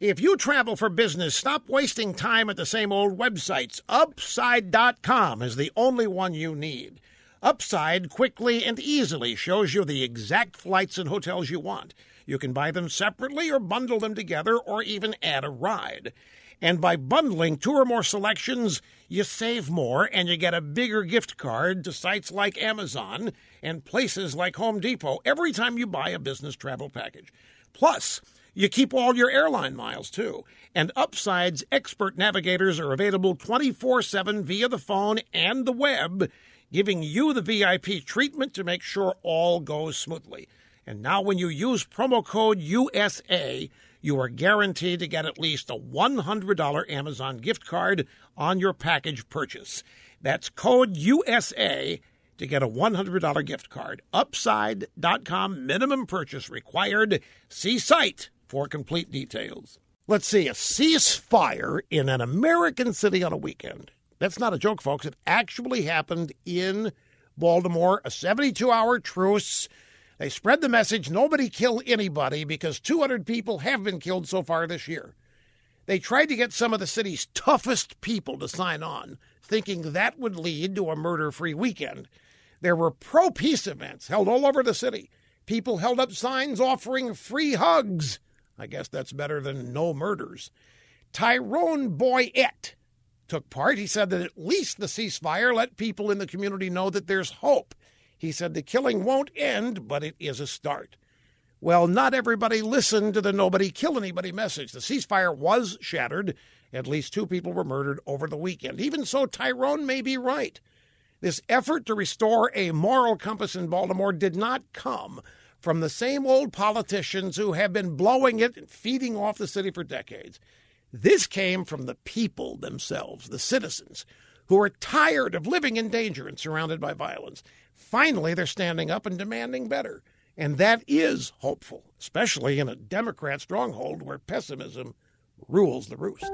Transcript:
If you travel for business, stop wasting time at the same old websites. Upside.com is the only one you need. Upside quickly and easily shows you the exact flights and hotels you want. You can buy them separately or bundle them together or even add a ride. And by bundling two or more selections, you save more and you get a bigger gift card to sites like Amazon and places like Home Depot every time you buy a business travel package. Plus, you keep all your airline miles too. And Upside's expert navigators are available 24 7 via the phone and the web, giving you the VIP treatment to make sure all goes smoothly. And now, when you use promo code USA, you are guaranteed to get at least a $100 Amazon gift card on your package purchase. That's code USA to get a $100 gift card. Upside.com minimum purchase required. See site for complete details. Let's see, a ceasefire in an American city on a weekend. That's not a joke, folks. It actually happened in Baltimore, a 72 hour truce. They spread the message nobody kill anybody because 200 people have been killed so far this year. They tried to get some of the city's toughest people to sign on, thinking that would lead to a murder free weekend. There were pro peace events held all over the city. People held up signs offering free hugs. I guess that's better than no murders. Tyrone Boyette took part. He said that at least the ceasefire let people in the community know that there's hope. He said the killing won't end, but it is a start. Well, not everybody listened to the nobody kill anybody message. The ceasefire was shattered. At least two people were murdered over the weekend. Even so, Tyrone may be right. This effort to restore a moral compass in Baltimore did not come from the same old politicians who have been blowing it and feeding off the city for decades. This came from the people themselves, the citizens, who are tired of living in danger and surrounded by violence. Finally, they're standing up and demanding better. And that is hopeful, especially in a Democrat stronghold where pessimism rules the roost.